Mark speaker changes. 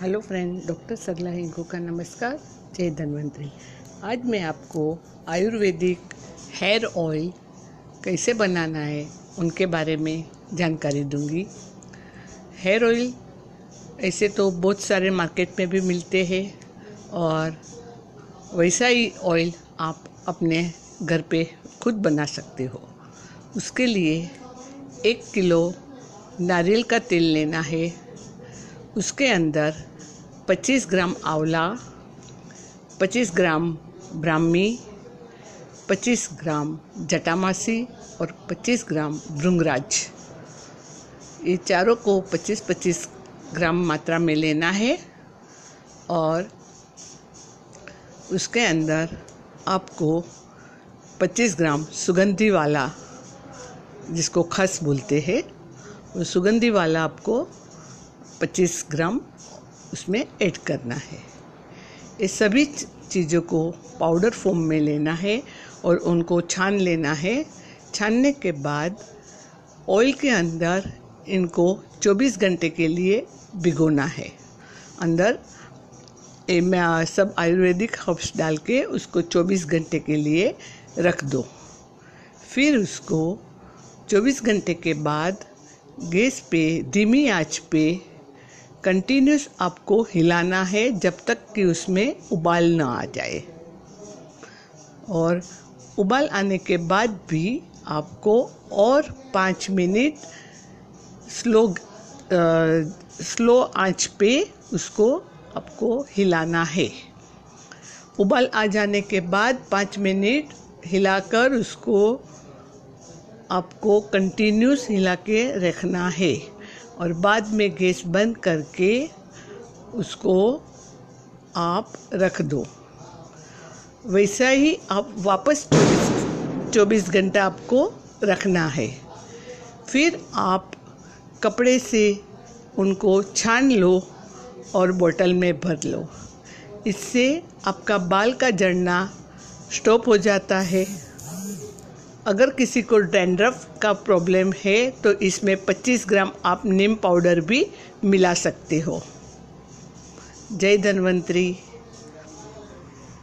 Speaker 1: Hello friend, doctor Sarla Hingu का नमस्कार, जय धन्वंतरी। आज मैं आपको आयुर्वेदिक हेयर ऑयल कैसे बनाना है, उनके बारे में जानकारी दूँगी। हेयर ऑयल, ऐसे तो बहुत सारे मार्केट में भी मिलते हैं, और वैसा ही ऑयल आप अपने घर पे खुद बना सकते हो। उसके लिए एक किलो नारियल का तेल लेना है, उसके अंदर 25 ग्राम आंवला 25 ग्राम ब्राह्मी 25 ग्राम जटामासी और 25 ग्राम भृंगराज। ये चारों को 25-25 ग्राम मात्रा में लेना है और उसके अंदर आपको 25 ग्राम सुगंधी वाला, जिसको खस बोलते हैं, वो सुगंधी वाला आपको 25 ग्राम उसमें ऐड करना है। ये सभी चीज़ों को पाउडर फॉर्म में लेना है और उनको छान लेना है। छानने के बाद ऑयल के अंदर इनको 24 घंटे के लिए भिगोना है। अंदर ए, मैं सब आयुर्वेदिक हर्ब्स डाल के उसको 24 घंटे के लिए रख दो। फिर उसको 24 घंटे के बाद गैस पे धीमी आँच पे कंटिन्यूस आपको हिलाना है जब तक कि उसमें उबाल ना आ जाए। और उबाल आने के बाद भी आपको और पाँच मिनट स्लो आ, स्लो आँच पे उसको आपको हिलाना है। उबाल आ जाने के बाद पाँच मिनट हिलाकर उसको आपको कंटिन्यूस हिला के रखना है। और बाद में गैस बंद करके उसको आप रख दो। वैसा ही आप वापस चौबीस चौबीस घंटा आपको रखना है। फिर आप कपड़े से उनको छान लो और बोतल में भर लो। इससे आपका बाल का जड़ना स्टॉप हो जाता है। अगर किसी को डैंड्रफ का प्रॉब्लम है तो इसमें 25 ग्राम आप नीम पाउडर भी मिला सकते हो। जय धन्वंतरी।